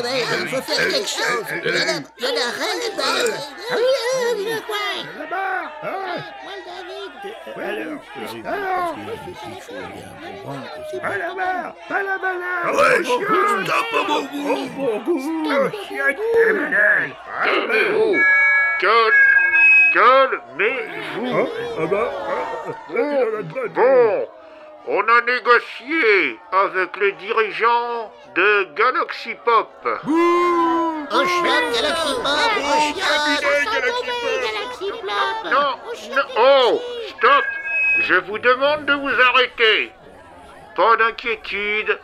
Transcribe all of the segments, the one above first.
Eh ben, eh ben, il faut faire quelque chose. Il y en a, il y en a rien. Là-bas Moi, David. Ouais, alors Alors Pas là-bas Pas là-bas là Ah ouais, chien stop, bon goût. Oh, Oh, chien Calmez-vous. Cal... Calmez-vous. Oh, ah bah, ah, ah, là, Bon, on a négocié avec les dirigeants de Galaxy Pop. Galaxy. Galaxy. Non, non, oh, stop Je vous demande de vous arrêter. Pas d'inquiétude,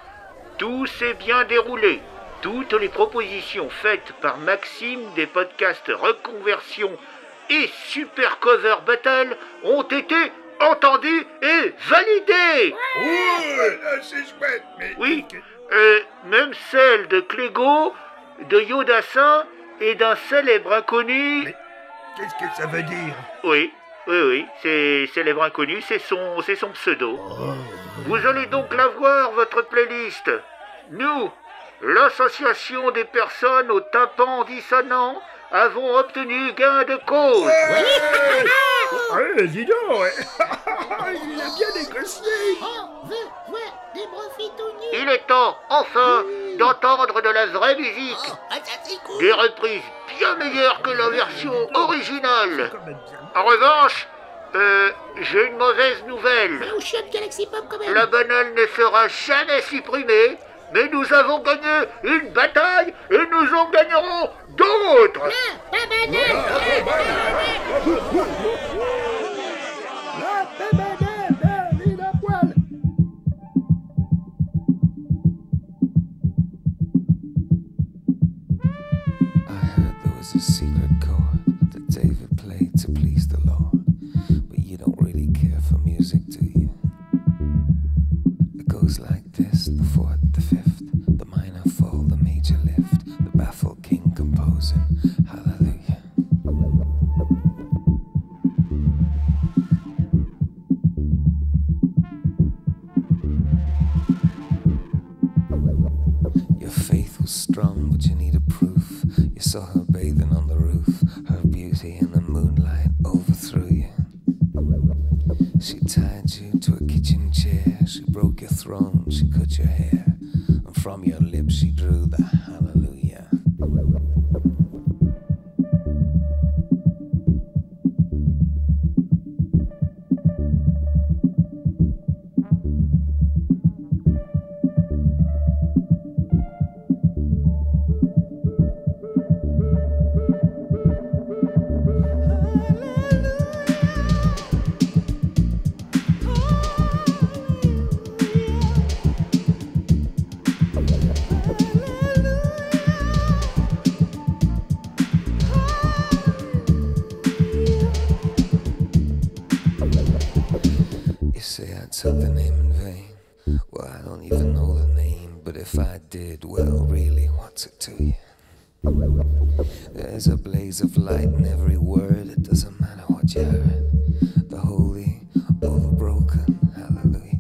tout s'est bien déroulé. Toutes les propositions faites par Maxime des podcasts Reconversion et Super Cover Battle ont été entendues et validées. Ouais, c'est chouette, mais... Oui, euh, même celle de Clégo, de Yodassin et d'un célèbre inconnu. Mais- Qu'est-ce que ça veut dire? Oui, oui, oui, c'est célèbre inconnu, c'est son, c'est son pseudo. Vous allez donc la voir, votre playlist. Nous, l'association des personnes au tympan dissonant, avons obtenu gain de cause. Ouais, dis donc, ouais. Il a bien négocié On veut voir des profitounis. Il est temps, enfin, d'entendre de la vraie musique. Ah. Des reprises bien meilleures que la version originale. Même bien. En revanche, euh, j'ai une mauvaise nouvelle. Même. La banale ne sera jamais supprimée, mais nous avons gagné une bataille et nous en gagnerons d'autres. Blaze of light in every word, it doesn't matter what you heard. The holy, overbroken, hallelujah.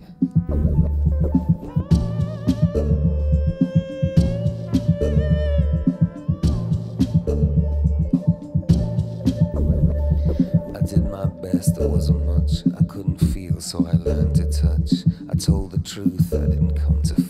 I did my best, there wasn't much I couldn't feel, so I learned to touch. I told the truth, I didn't come to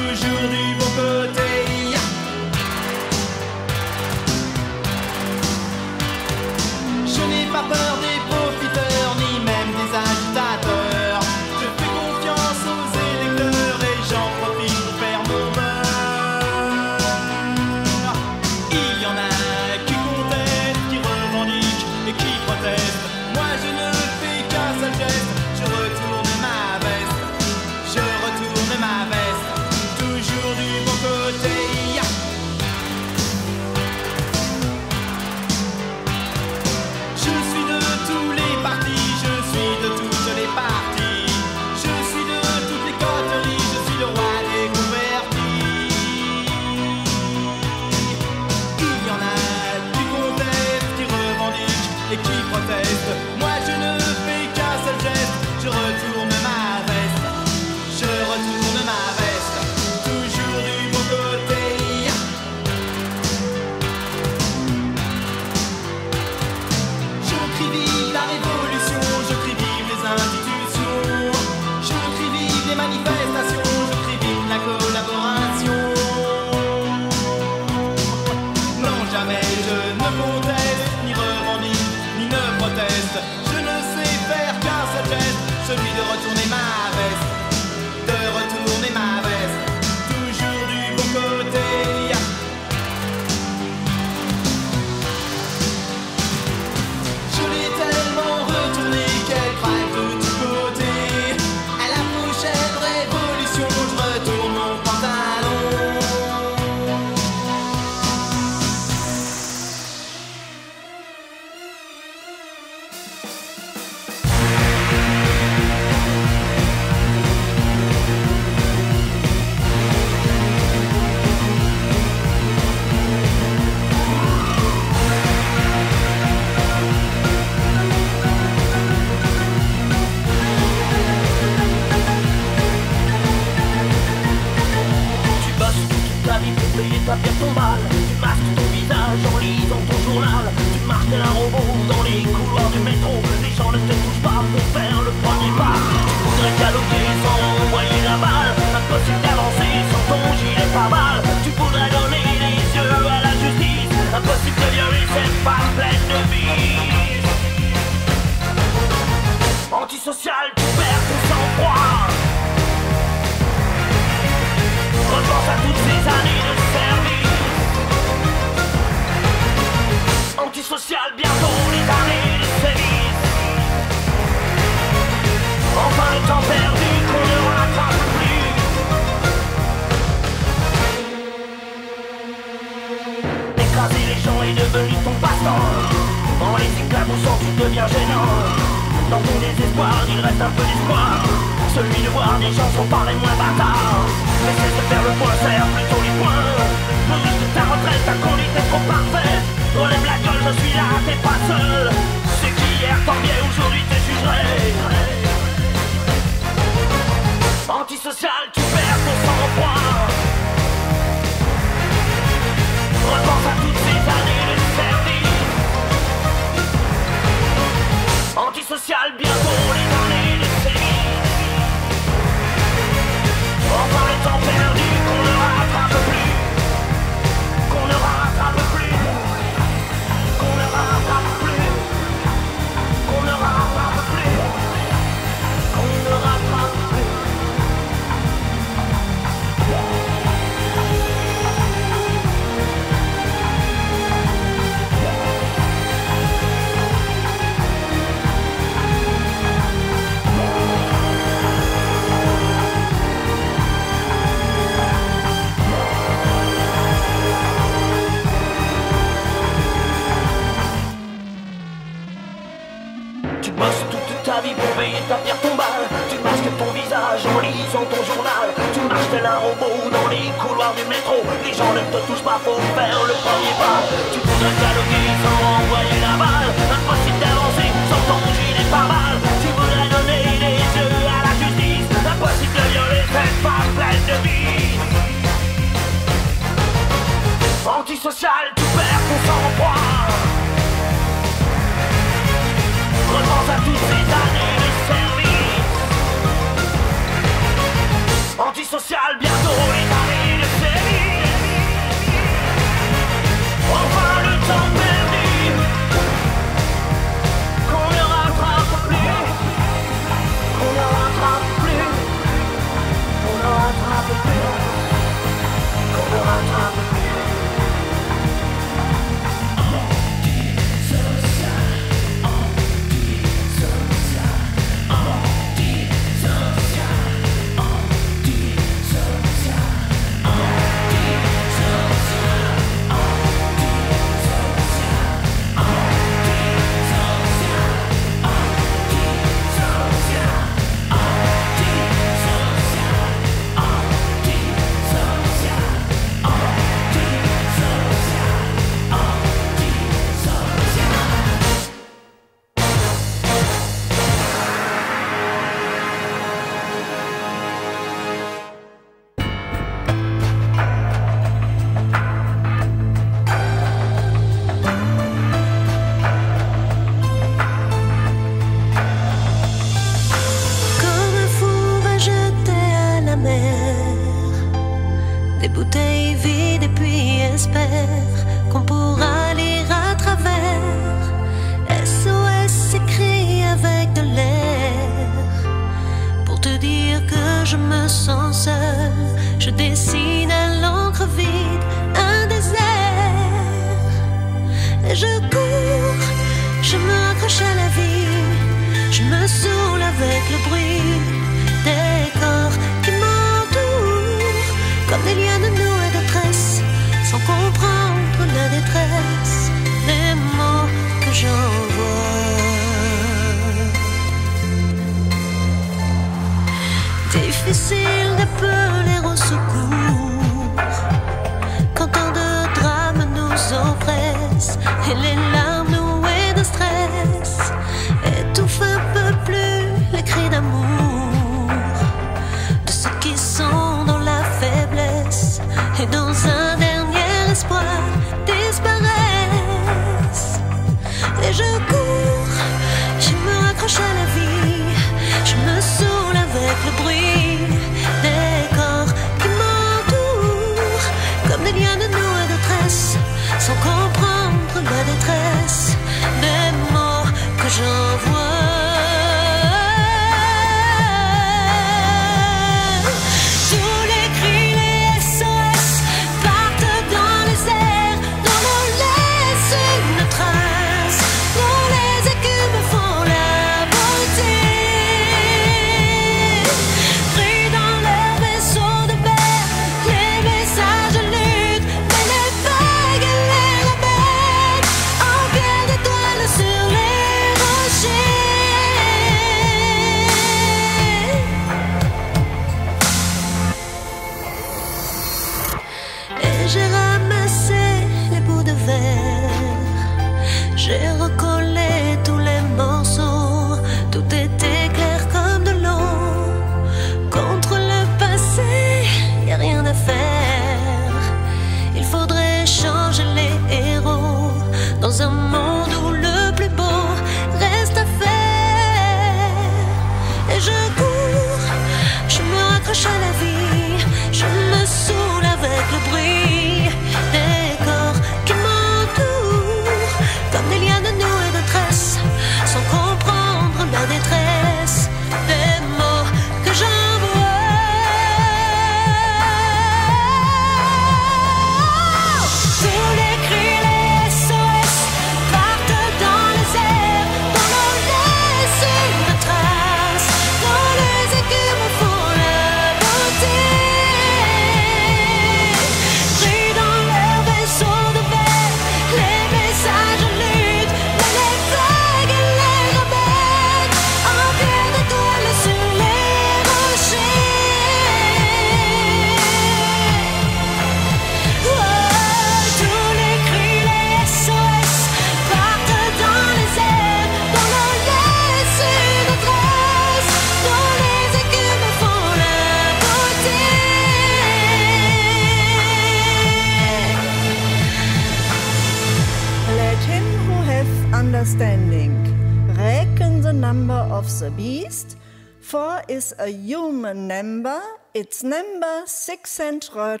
a beast. Four is a human number. It's number 600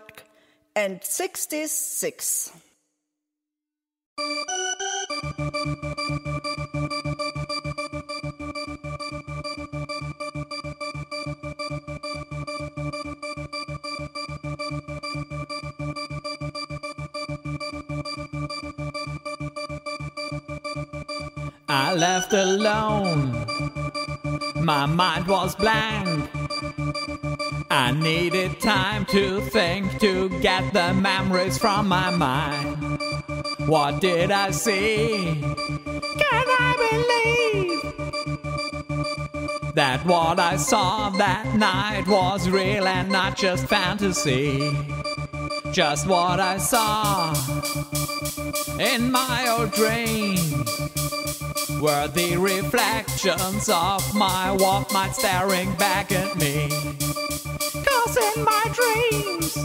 and 66. Left alone. My mind was blank. I needed time to think to get the memories from my mind. What did I see? Can I believe that what I saw that night was real and not just fantasy? Just what I saw in my old dreams were the reflections of my Walkman staring back at me. Cause in my dreams,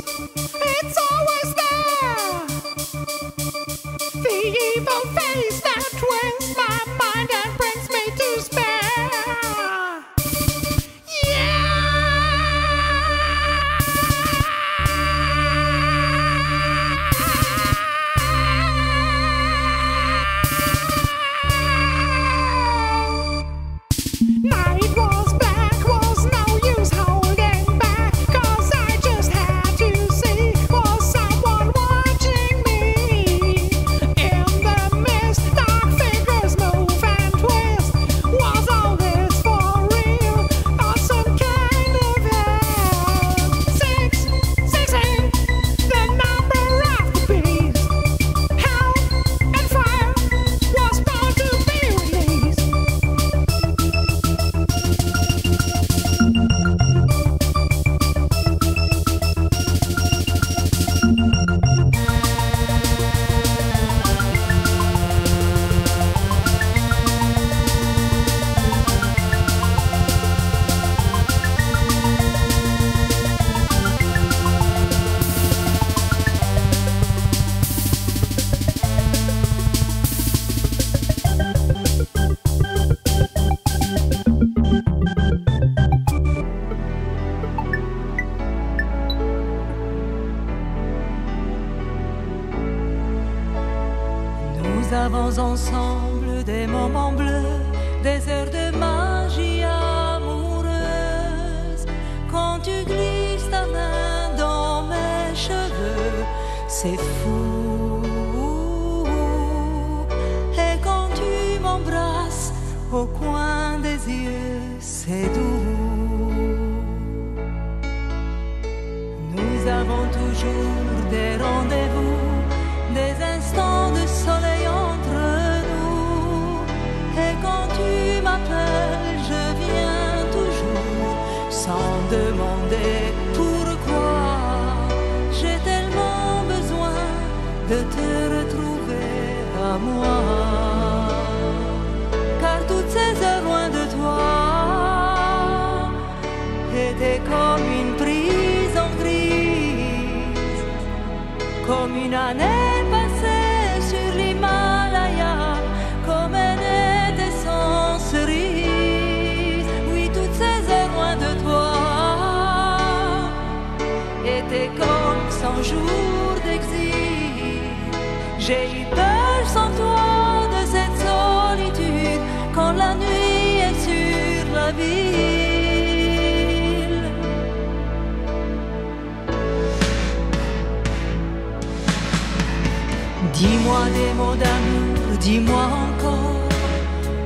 Dis-moi des mots d'amour, dis-moi encore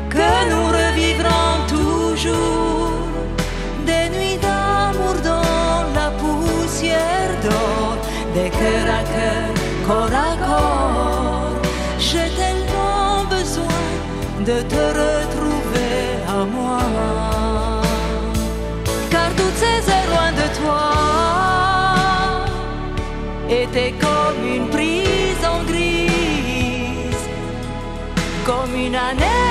que nous revivrons toujours des nuits d'amour dans la poussière d'or, des cœurs à cœur, corps à corps. J'ai tellement besoin de te retrouver étaient comme une prison grise, comme une année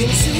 can see.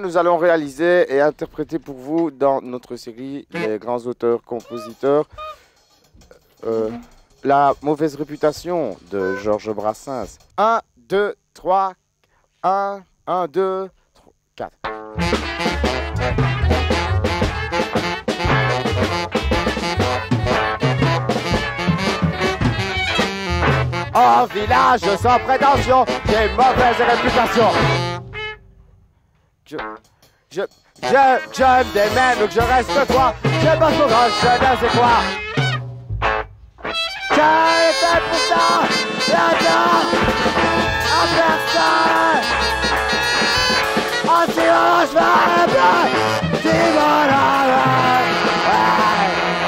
Nous allons réaliser et interpréter pour vous dans notre série Les grands auteurs-compositeurs euh, La mauvaise réputation de Georges Brassens. 1, 2, 3, 1, 1, 2, 4. En village sans prétention, j'ai mauvaise réputation. Je, je, je, je me démène que je reste quoi Je bosse pour grand, je ne sais quoi. J'ai fait pour ça, là-dedans, à personne. En tirant, je vais bien, tu le,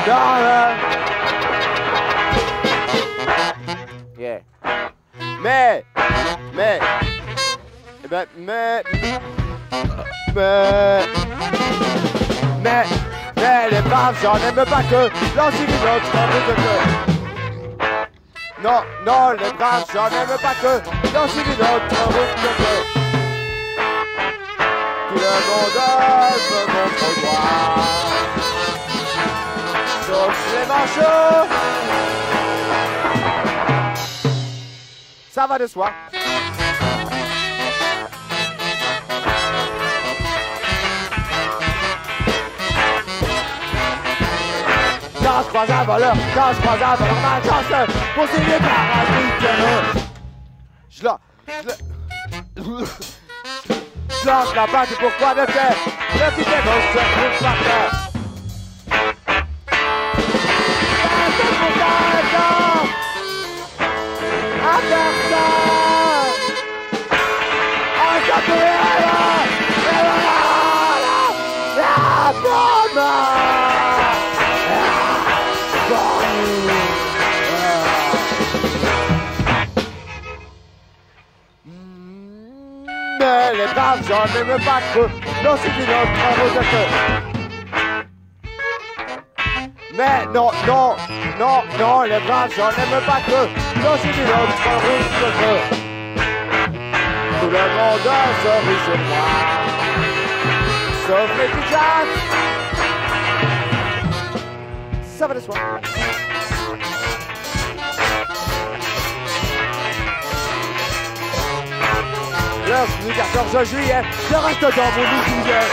dans le. Yeah. Mais, mais, eh ben, mais, mais, mais, mais les braves, j'en aime pas que l'antivilote que. Non, non, les braves, j'en aime pas que l'antivilote que. Tout le monde veut mon droit, sauf les manchots. Ça va de soi. Quand je croise un voleur, quand je croise un voleur, ma chance pour signer par un pique Je la... Je la... Je lance la bague, pourquoi ne faire Le petit démon se trouve par. J'en aime pas que non, c'est une autre de. Mais non, non, non, non, les braves, j'en pas que non, c'est une autre de. Tout le monde se rit sur moi, sauf les pigeons. Ça va de soi. Le 14 juillet, je reste dans mon univers.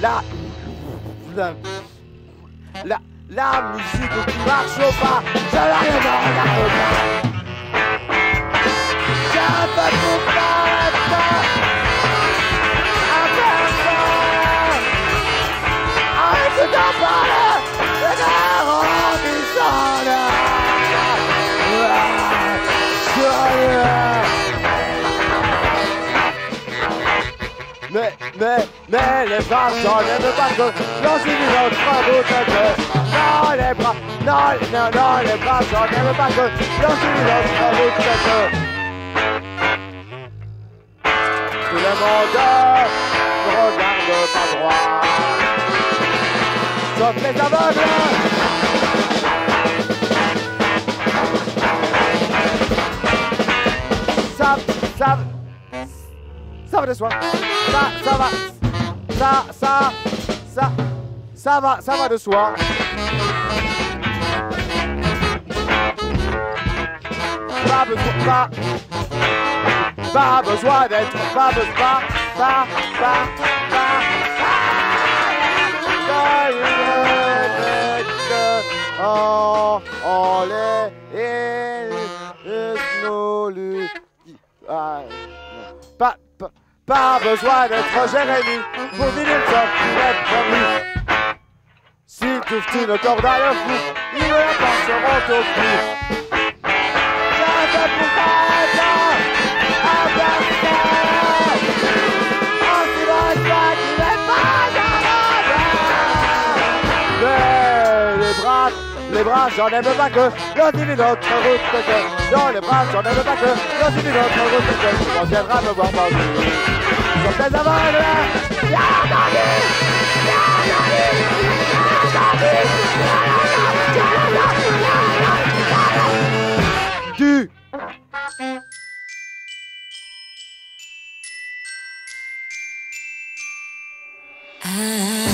La, la, la, la musique qui marche au pas, je la Mais, mais, les bras Non, c'est une autre travaux de que Non, les bras, non, non, non, les bras Non, c'est une autre travaux de que Tout le monde regarde pas droit. Sauf les aveugles. Ça, ça, va de soi. Ça, ça va. Ça, ça, ça, ça va, ça va de soi. Pas besoin, pas, pas besoin d'être, pas besoin, pas, pas, pas, pas, Oh, oh, les, pas, besoin d'être Jérémie pour une sorte d'être promis. Si tu fous une corde à leur cou, ils ne penseront au les bras, j'en aime pas que, dis notre route que, dans les bras, j'en aime pas que, notre route que, on me voir dans le Comme des aveugles, bien entendu, bien entendu, Du I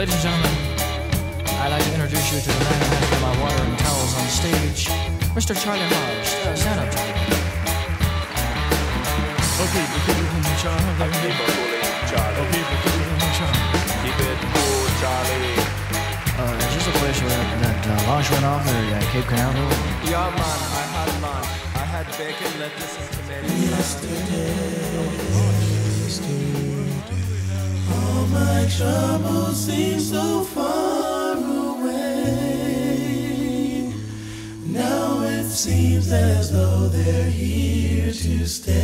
ladies and gentlemen, I'd like to introduce you to the man who handles my water and towels on stage, Mr. Charlie Hodge. Uh, stand up, Charlie. Okay, keep it Charlie. Keep on pulling, Charlie. Okay, keep it Charlie. Keep it cool, Charlie. Uh, is this the place where that uh, launch went off there at Cape Canaveral? Yeah, man, I had lunch. I had bacon, lettuce, and tomato. My troubles seem so far away. Now it seems as though they're here to stay.